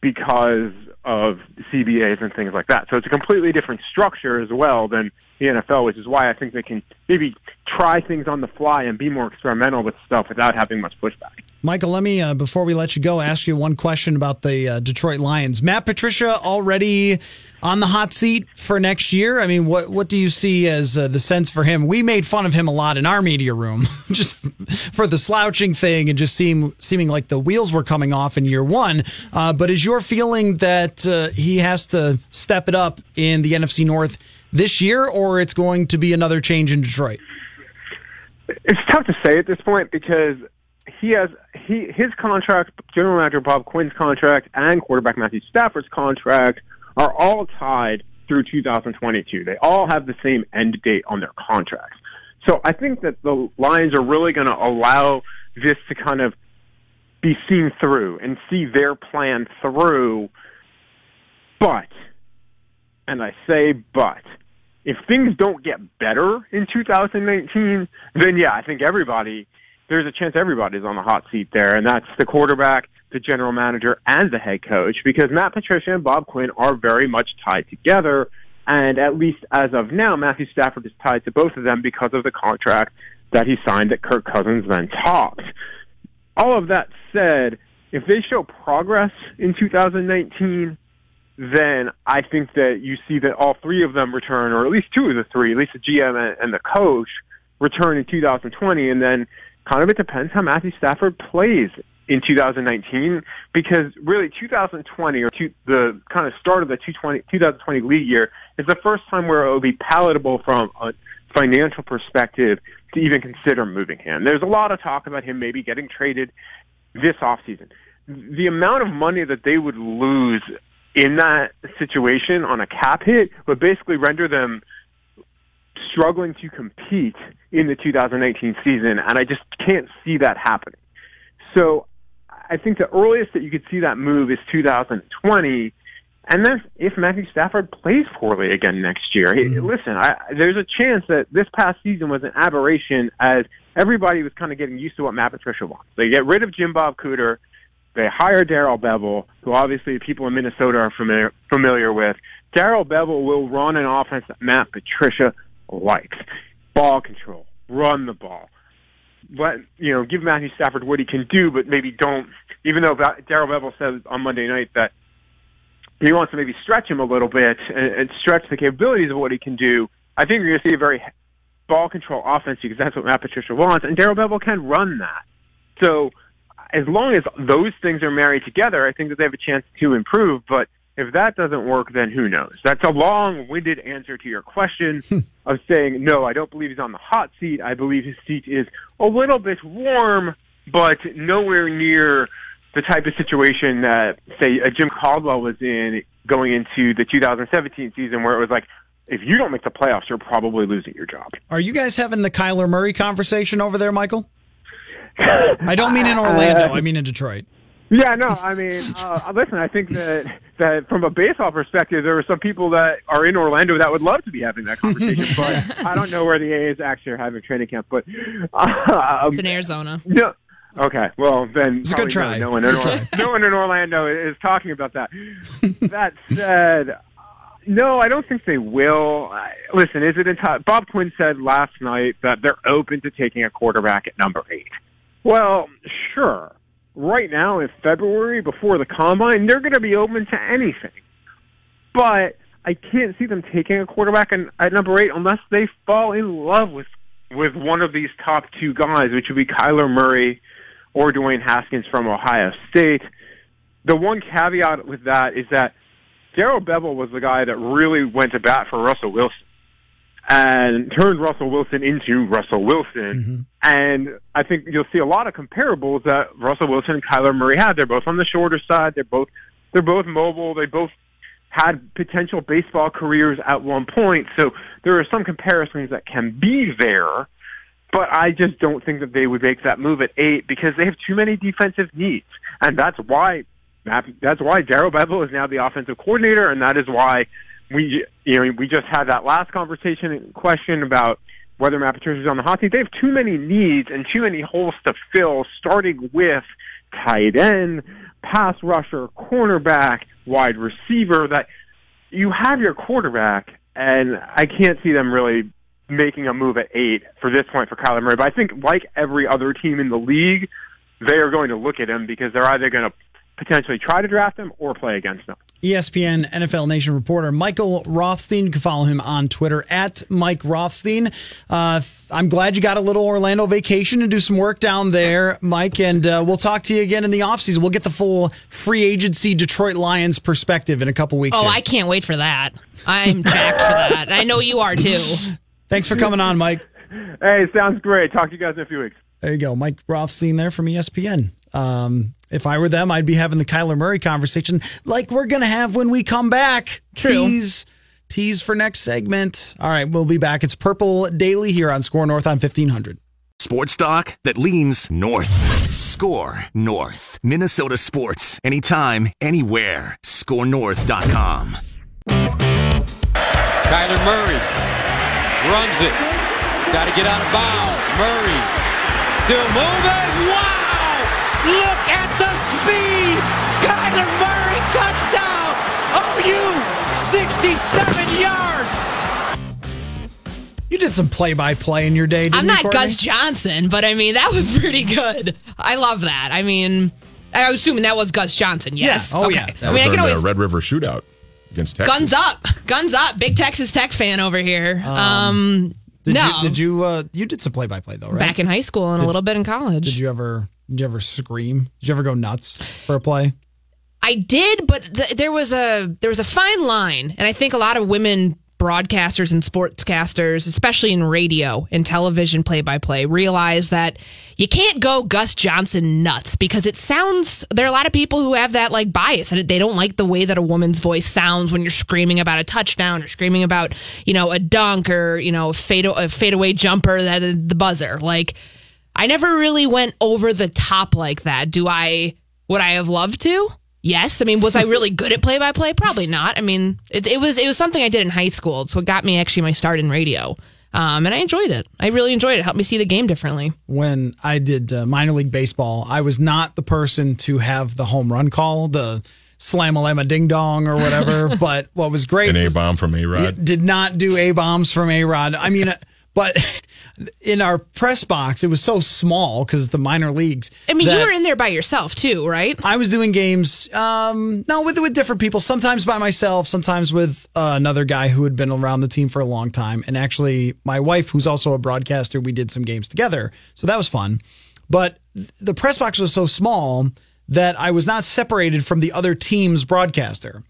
because of CBAs and things like that. So it's a completely different structure as well than the NFL, which is why I think they can maybe try things on the fly and be more experimental with stuff without having much pushback. Michael, let me, uh, before we let you go, ask you one question about the uh, Detroit Lions. Matt Patricia already on the hot seat for next year. I mean, what what do you see as uh, the sense for him? We made fun of him a lot in our media room, just for the slouching thing and just seem seeming like the wheels were coming off in year one. Uh, but is your feeling that uh, he has to step it up in the NFC North this year, or it's going to be another change in Detroit? It's tough to say at this point because he has he his contract, general manager Bob Quinn's contract, and quarterback Matthew Stafford's contract are all tied through 2022. They all have the same end date on their contracts. So I think that the Lions are really going to allow this to kind of be seen through and see their plan through. But, and I say but, if things don't get better in 2019, then yeah, I think everybody there's a chance everybody's on the hot seat there, and that's the quarterback, the general manager, and the head coach, because Matt Patricia and Bob Quinn are very much tied together. And at least as of now, Matthew Stafford is tied to both of them because of the contract that he signed that Kirk Cousins then topped. All of that said, if they show progress in 2019, then I think that you see that all three of them return, or at least two of the three, at least the GM and the coach, return in 2020, and then kind of it depends how Matthew Stafford plays in 2019 because really 2020 or two, the kind of start of the 2020 league year is the first time where it will be palatable from a financial perspective to even consider moving him. There's a lot of talk about him maybe getting traded this offseason. The amount of money that they would lose in that situation on a cap hit would basically render them struggling to compete in the 2018 season, and I just can't see that happening. So I think the earliest that you could see that move is 2020. And then if Matthew Stafford plays poorly again next year, hey, mm-hmm. listen, I, there's a chance that this past season was an aberration as everybody was kind of getting used to what Matt Patricia wants. They get rid of Jim Bob Cooter. They hire Darrell Bevell, who obviously people in Minnesota are familiar, familiar with. Darrell Bevell will run an offense that Matt Patricia likes. Ball control, run the ball. Let you know, give Matthew Stafford what he can do, but maybe don't. Even though Darrell Bevell said on Monday night that he wants to maybe stretch him a little bit and, and stretch the capabilities of what he can do. I think you're going to see a very ball control offense because that's what Matt Patricia wants, and Darrell Bevell can run that. So as long as those things are married together, I think that they have a chance to improve. But if that doesn't work, then who knows? That's a long-winded answer to your question of saying no. I don't believe he's on the hot seat. I believe his seat is a little bit warm, but nowhere near the type of situation that say uh, Jim Caldwell was in going into the 2017 season, where it was like, if you don't make the playoffs, you're probably losing your job. Are you guys having the Kyler Murray conversation over there, Michael? I don't mean in Orlando. I mean in Detroit. Yeah, no, I mean, uh, listen, I think that that from a baseball perspective, there are some people that are in Orlando that would love to be having that conversation, but I don't know where the A's actually are having training camp. But um, It's in Arizona. no, okay, well then, It's a good try. No, no one, in Good Or- no one in Orlando is talking about that. that said, no, I don't think they will. Listen, is it in time? Bob Quinn said last night that they're open to taking a quarterback at number eight. Well, sure. Right now in February, before the combine, they're going to be open to anything. But I can't see them taking a quarterback at number eight unless they fall in love with with one of these top two guys, which would be Kyler Murray or Dwayne Haskins from Ohio State. The one caveat with that is that Darrell Bevell was the guy that really went to bat for Russell Wilson and turned Russell Wilson into Russell Wilson. Mm-hmm. And I think you'll see a lot of comparables that Russell Wilson and Kyler Murray had. They're both on the shorter side. They're both they're both mobile. They both had potential baseball careers at one point. So there are some comparisons that can be there. But I just don't think that they would make that move at eight because they have too many defensive needs, and that's why that's why Darrell Bevell is now the offensive coordinator, and that is why we you know we just had that last conversation question about whether Matt Patricia's on the hot seat. They have too many needs and too many holes to fill, starting with tight end, pass rusher, cornerback, wide receiver. That you have your quarterback, and I can't see them really making a move at eight for this point for Kyler Murray. But I think, like every other team in the league, they are going to look at him because they're either going to potentially try to draft him or play against him. ESPN NFL Nation reporter Michael Rothstein. You can follow him on Twitter at Mike Rothstein. Uh, I'm glad you got a little Orlando vacation to do some work down there, Mike. And uh, we'll talk to you again in the offseason. We'll get the full free agency Detroit Lions perspective in a couple weeks. Oh, here. I can't wait for that. I'm jacked for that. I know you are too. Thanks for coming on, Mike. Hey, sounds great. Talk to you guys in a few weeks. There you go, Mike Rothstein there from ESPN. Um, if I were them, I'd be having the Kyler Murray conversation like we're going to have when we come back. True. Tease, tease for next segment. All right, we'll be back. It's Purple Daily here on Score North on 1500. Sports talk that leans north. Score North. Minnesota sports. Anytime, anywhere. ScoreNorth.com. Kyler Murray runs it. He's got to get out of bounds. Murray still moving. Wow! Look 57 yards. You did some play by play in your day, I'm not you, Gus Johnson, but I mean, that was pretty good. I love that. I mean, I was assuming that was Gus Johnson, yes. Yeah. Oh, okay. yeah. That I mean, I can uh, always. Red River shootout against Texas. Guns up. Guns up. Big Texas Tech fan over here. Um, um did no. You, did you, uh, you did some play by play, though, right? Back in high school and did, a little bit in college. Did you ever, did you ever scream? Did you ever go nuts for a play? I did, but th- there was a there was a fine line, and I think a lot of women broadcasters and sportscasters, especially in radio and television play by play, realize that you can't go Gus Johnson nuts because it sounds, there are a lot of people who have that like bias and they don't like the way that a woman's voice sounds when you're screaming about a touchdown or screaming about, you know, a dunk or, you know, a fade, a fadeaway jumper that the buzzer. Like, I never really went over the top like that. Do I, would I have loved to? Yes. I mean, was I really good at play by play? Probably not. I mean, it, it, was it was something I did in high school. It's what got me actually my start in radio. Um, and I enjoyed it. I really enjoyed it. it. Helped me see the game differently. When I did uh, minor league baseball, I was not the person to have the home run call, the slam a lama ding dong or whatever. but what was great, an A bomb from A Rod, did not do A bombs from A Rod. I mean. But in our press box, it was so small because the minor leagues. I mean, you were in there by yourself too, right? I was doing games, um, no, with with different people. Sometimes by myself, sometimes with uh, another guy who had been around the team for a long time. And actually, my wife, who's also a broadcaster, we did some games together, so that was fun. But the press box was so small that I was not separated from the other team's broadcaster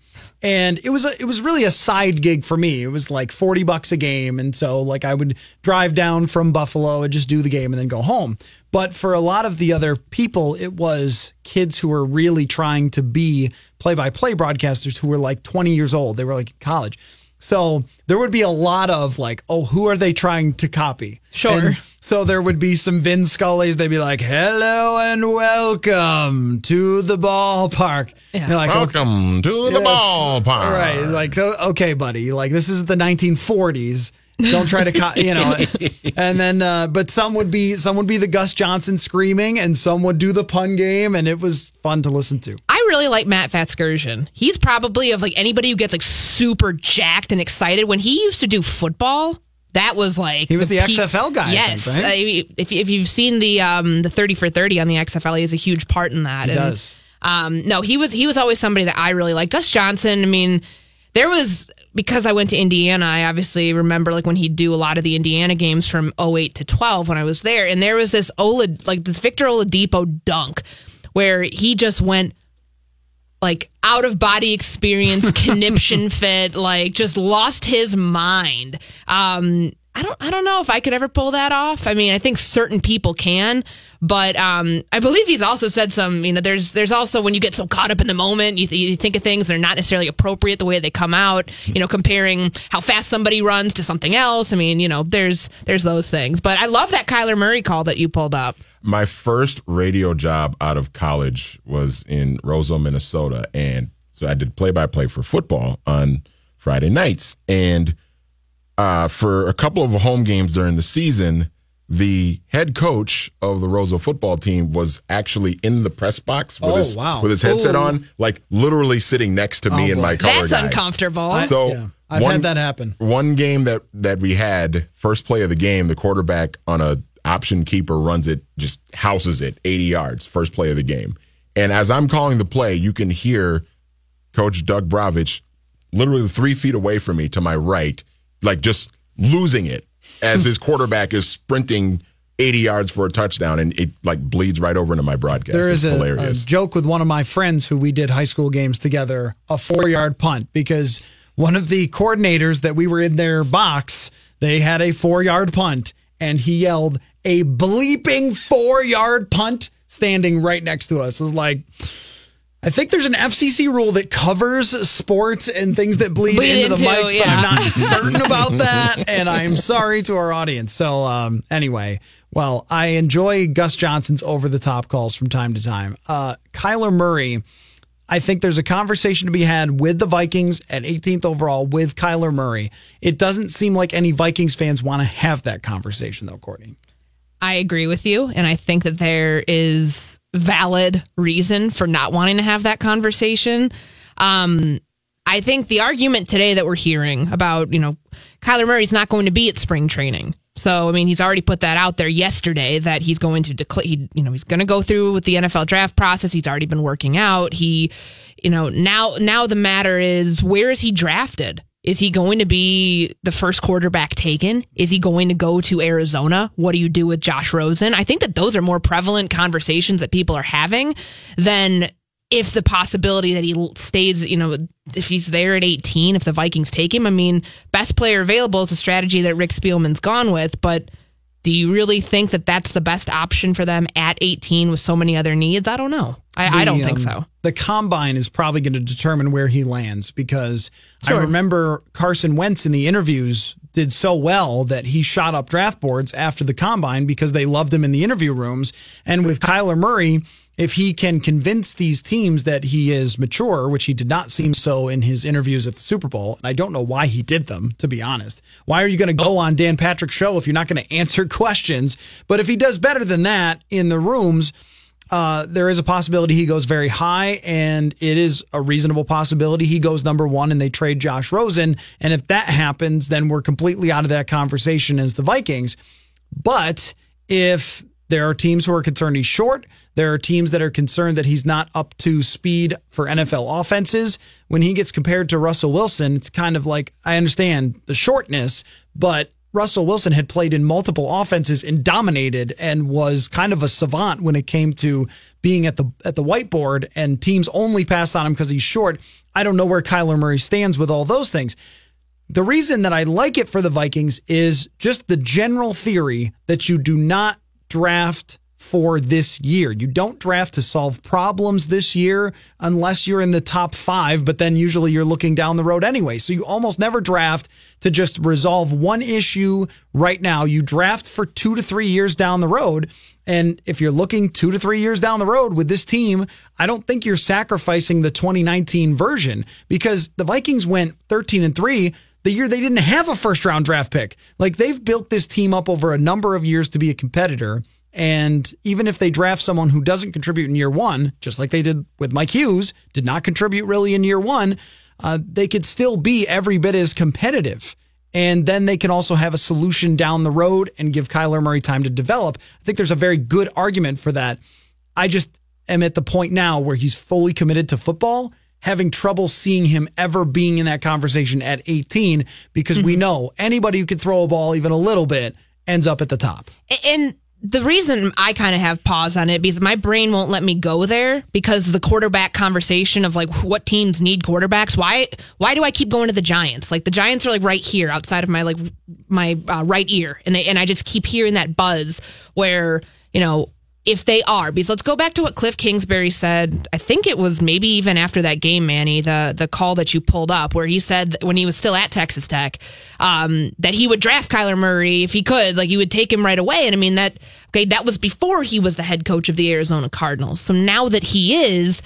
and it was a, it was really a side gig for me. It was like 40 bucks a game and so like I would drive down from Buffalo and just do the game and then go home. But for a lot of the other people it was kids who were really trying to be play-by-play broadcasters who were like 20 years old. They were like in college. So there would be a lot of like, oh, who are they trying to copy? Sure. And so there would be some Vin Scully's. They'd be like, hello and welcome to the ballpark. Yeah. Like, welcome okay. to the yes. ballpark. Right. Like, so, okay, buddy. Like, this is the 1940s. Don't try to, co- you know. and then, uh, but some would be some would be the Gus Johnson screaming, and some would do the pun game, and it was fun to listen to. I really like Matt Vasgersian. He's probably of like anybody who gets like super jacked and excited when he used to do football. That was like he was the, the XFL guy. Yes, think, right? if if you've seen the um the thirty for thirty on the XFL, he has a huge part in that. He and, does. Um, no, he was he was always somebody that I really like. Gus Johnson. I mean, there was because I went to Indiana, I obviously remember like when he'd do a lot of the Indiana games from 08 to 12 when I was there. And there was this Ola, like this Victor Oladipo dunk where he just went like out of body experience, conniption fit, like just lost his mind. Um, I don't I don't know if I could ever pull that off. I mean, I think certain people can, but um, I believe he's also said some. You know, there's there's also when you get so caught up in the moment, you, th- you think of things that are not necessarily appropriate the way they come out. You know, comparing how fast somebody runs to something else. I mean, you know, there's there's those things. But I love that Kyler Murray call that you pulled up. My first radio job out of college was in Roseville, Minnesota, and so I did play by play for football on Friday nights and uh, for a couple of home games during the season, the head coach of the Roseville football team was actually in the press box with, oh, his, wow. with his headset Ooh. on, like literally sitting next to me oh, and my color That's guy. uncomfortable. I, so yeah, I've one, had that happen. One game that that we had, first play of the game, the quarterback on a option keeper runs it, just houses it 80 yards, first play of the game. And as I'm calling the play, you can hear Coach Doug Bravich literally three feet away from me to my right like just losing it as his quarterback is sprinting 80 yards for a touchdown and it like bleeds right over into my broadcast. There is it's a, hilarious. a joke with one of my friends who we did high school games together, a four yard punt, because one of the coordinators that we were in their box, they had a four yard punt and he yelled a bleeping four yard punt standing right next to us. It was like, I think there's an FCC rule that covers sports and things that bleed, bleed into, into, the mics, yeah. but I'm not certain about that. And I'm sorry to our audience. So, um, anyway, well, I enjoy Gus Johnson's over the top calls from time to time. Uh, Kyler Murray, I think there's a conversation to be had with the Vikings at 18th overall with Kyler Murray. It doesn't seem like any Vikings fans want to have that conversation, though, Courtney. I agree with you. And I think that there is valid reason for not wanting to have that conversation. Um, I think the argument today that we're hearing about, you know, Kyler Murray's not going to be at spring training. So, I mean, he's already put that out there yesterday that he's going to declare, he, you know, he's going to go through with the NFL draft process. He's already been working out. He, you know, now, now the matter is where is he drafted? Is he going to be the first quarterback taken? Is he going to go to Arizona? What do you do with Josh Rosen? I think that those are more prevalent conversations that people are having than if the possibility that he stays, you know, if he's there at 18, if the Vikings take him, I mean, best player available is a strategy that Rick Spielman's gone with, but do you really think that that's the best option for them at 18 with so many other needs? I don't know. I, I don't think um, so. The combine is probably going to determine where he lands because Sure. I remember Carson Wentz in the interviews did so well that he shot up draft boards after the combine because they loved him in the interview rooms. And with Kyler Murray, if he can convince these teams that he is mature, which he did not seem so in his interviews at the Super Bowl, and I don't know why he did them, to be honest. Why are you going to go on Dan Patrick's show if you're not going to answer questions? But if he does better than that in the rooms, uh, there is a possibility he goes very high, and it is a reasonable possibility he goes number one and they trade Josh Rosen. And if that happens, then we're completely out of that conversation as the Vikings. But if there are teams who are concerned he's short, there are teams that are concerned that he's not up to speed for NFL offenses. When he gets compared to Russell Wilson, it's kind of like I understand the shortness, but Russell Wilson had played in multiple offenses and dominated and was kind of a savant when it came to being at the at the whiteboard and teams only passed on him because he's short. I don't know where Kyler Murray stands with all those things. The reason that I like it for the Vikings is just the general theory that you do not draft for this year. You don't draft to solve problems this year unless you're in the top five, but then usually you're looking down the road anyway. So you almost never draft to just resolve one issue right now. You draft for two to three years down the road. And if you're looking two to three years down the road with this team, I don't think you're sacrificing the 2019 version because the Vikings went 13 and three the year they didn't have a first round draft pick. Like they've built this team up over a number of years to be a competitor. And even if they draft someone who doesn't contribute in year one, just like they did with Mike Hughes, did not contribute really in year one, uh, they could still be every bit as competitive. And then they can also have a solution down the road and give Kyler Murray time to develop. I think there's a very good argument for that. I just am at the point now where he's fully committed to football, having trouble seeing him ever being in that conversation at 18 because we know anybody who can throw a ball even a little bit ends up at the top. And the reason I kind of have pause on it because my brain won't let me go there because the quarterback conversation of like what teams need quarterbacks. Why why do I keep going to the Giants? Like the Giants are like right here outside of my like my uh, right ear, and they, and I just keep hearing that buzz where you know if they are because let's go back to what Cliff Kingsbury said. I think it was maybe even after that game, Manny, the the call that you pulled up where he said when he was still at Texas Tech um, that he would draft Kyler Murray if he could, like he would take him right away. And I mean that okay, that was before he was the head coach of the Arizona Cardinals. So now that he is.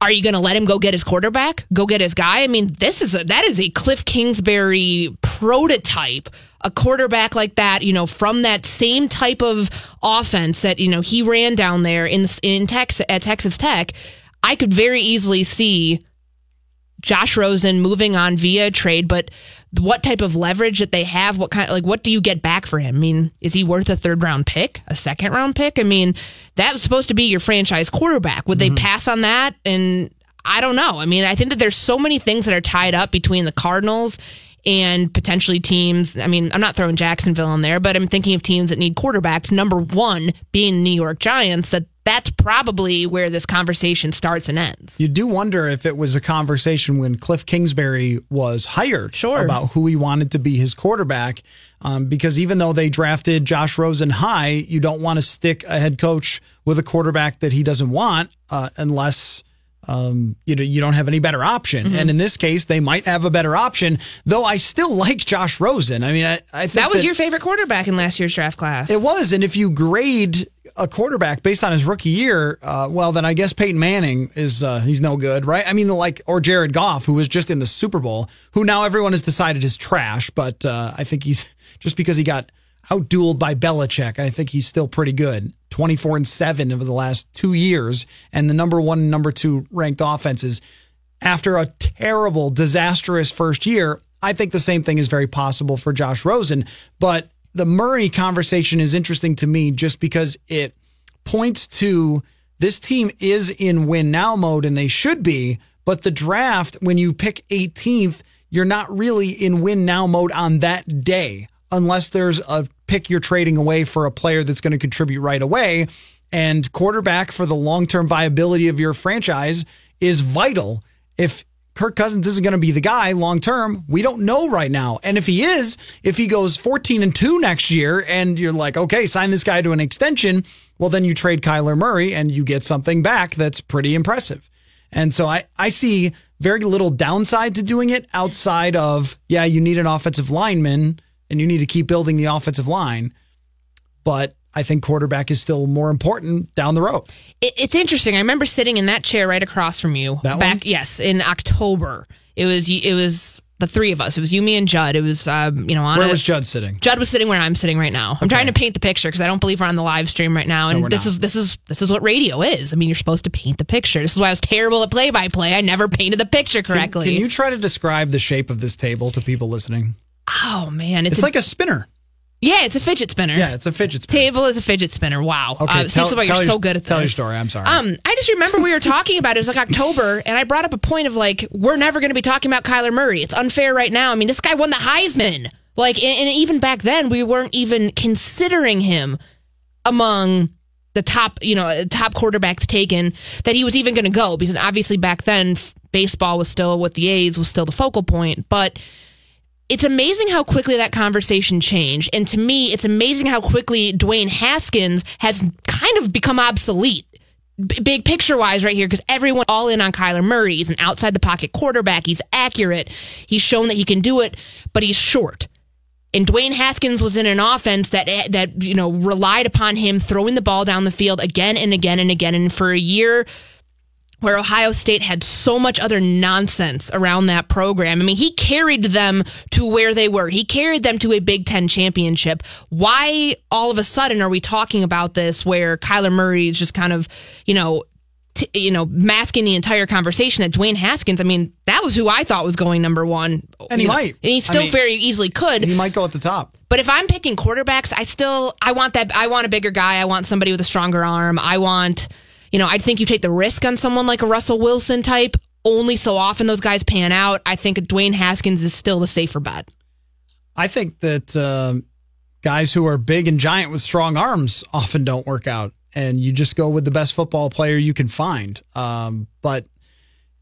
Are you going to let him go get his quarterback? Go get his guy? I mean, this is a that is a Cliff Kingsbury prototype a quarterback like that, you know, from that same type of offense that you know he ran down there in in Texas at Texas Tech, I could very easily see Josh Rosen moving on via trade, but what type of leverage that they have, what kind like what do you get back for him? I mean, is he worth a third round pick, a second round pick? I mean, that was supposed to be your franchise quarterback. Would they mm-hmm. pass on that? And I don't know. I mean, I think that there's so many things that are tied up between the Cardinals and potentially teams. I mean, I'm not throwing Jacksonville in there, but I'm thinking of teams that need quarterbacks. Number one being New York Giants. That that's probably where this conversation starts and ends. You do wonder if it was a conversation when Cliff Kingsbury was hired Sure. about who he wanted to be his quarterback. Um, because even though they drafted Josh Rosen high, you don't want to stick a head coach with a quarterback that he doesn't want uh, unless um, you know you don't have any better option. Mm-hmm. And in this case, they might have a better option. Though I still like Josh Rosen. I mean, I, I think That was your favorite quarterback in last year's draft class. it was, and if you grade a quarterback based on his rookie year, uh, well, then I guess Peyton Manning is uh, he's no good, right? I mean, like or Jared Goff, who was just in the Super Bowl, who now everyone has decided is trash, but uh, I think he's just because he got outdueled by Belichick. I think he's still pretty good. Twenty four and seven over the last two years, and the number one and number two ranked offenses after a terrible, disastrous first year. I think the same thing is very possible for Josh Rosen. But the Murray conversation is interesting to me just because it points to this team is in win now mode and they should be. But the draft, when you pick 18th, you're not really in win now mode on that day unless there's a pick you're trading away for a player that's going to contribute right away. And quarterback for the long term viability of your franchise is vital. If Kirk Cousins isn't going to be the guy long term. We don't know right now. And if he is, if he goes 14 and 2 next year and you're like, okay, sign this guy to an extension, well, then you trade Kyler Murray and you get something back that's pretty impressive. And so I, I see very little downside to doing it outside of, yeah, you need an offensive lineman and you need to keep building the offensive line. But I think quarterback is still more important down the road. It's interesting. I remember sitting in that chair right across from you That back. one? Yes, in October. It was it was the three of us. It was you, me, and Judd. It was um, you know on Where a- was Judd sitting? Judd was sitting where I'm sitting right now. I'm trying to paint the picture because I don't believe we're on the live stream right now. And we're this not. is this is this is what radio is. I mean, you're supposed to paint the picture. This is why I was terrible at play by play. I never painted the picture Can, correctly. can you try to describe the shape of this table to people listening? Oh man, it's, It's a- like a spinner. yeah, it's a fidget spinner. Yeah, it's a fidget spinner. Table is a fidget spinner. Wow. Okay, uh, see, this you're your- so good at Tell your story. I'm sorry. Um, I just remember we were talking about it. It was like October, and I brought up a point of like, we're never going to be talking about Kyler Murray. It's unfair right now. I mean, this guy won the Heisman. Like, and, and even back then, we weren't even considering him among the top, you know, top quarterbacks taken that he was even going to go because obviously back then f- baseball was still with the A's was still the focal point, but it's amazing how quickly that conversation changed. And to me, it's amazing how quickly Dwayne Haskins has kind of become obsolete. B- big picture wise, right here, because everyone all in on Kyler Murray. He's an outside the pocket quarterback. He's accurate. He's shown that he can do it, but he's short. And Dwayne Haskins was in an offense that eh, that you know relied upon him throwing the ball down the field again and again and again. And for a year, where Ohio State had so much other nonsense around that program. I mean, he carried them to where they were. He carried them to a Big Ten championship. Why all of a sudden are we talking about this where Kyler Murray is just kind of, you know, t- you know, masking the entire conversation that Dwayne Haskins, I mean, that was who I thought was going number one. And he You know, might. And he I still mean- very easily could. he might go at the top. But if I'm picking quarterbacks, I still I want that I want a bigger guy. I want somebody with a stronger arm. I want, you know, I think you take the risk on someone like a Russell Wilson type. Only so often those guys pan out. I think Dwayne Haskins is still the safer bet. I think that um, guys who are big and giant with strong arms often don't work out, and you just go with the best football player you can find. Um, but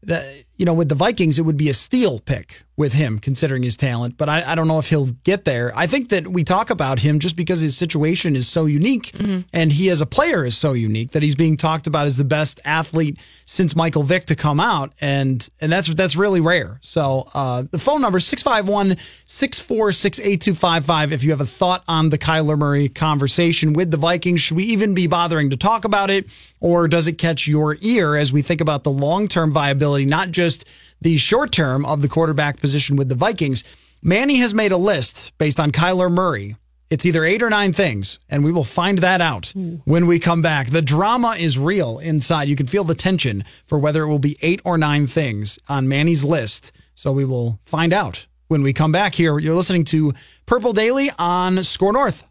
the, you know, with the Vikings, it would be a steal pick with him, considering his talent. But I, I don't know if he'll get there. I think that we talk about him just because his situation is so unique, and he as a player is so unique that he's being talked about as the best athlete since Michael Vick to come out, and and that's that's really rare. So uh, the phone number is 651-646-8255 if you have a thought on the Kyler Murray conversation with the Vikings. Should we even be bothering to talk about it, or does it catch your ear as we think about the long term viability, not just the short term of the quarterback position with the Vikings? Manny has made a list based on Kyler Murray. It's either eight or nine things, and we will find that out hmm. when we come back. The drama is real inside. You can feel the tension for whether it will be eight or nine things on Manny's list. So we will find out when we come back here. You're listening to Purple Daily on Score North.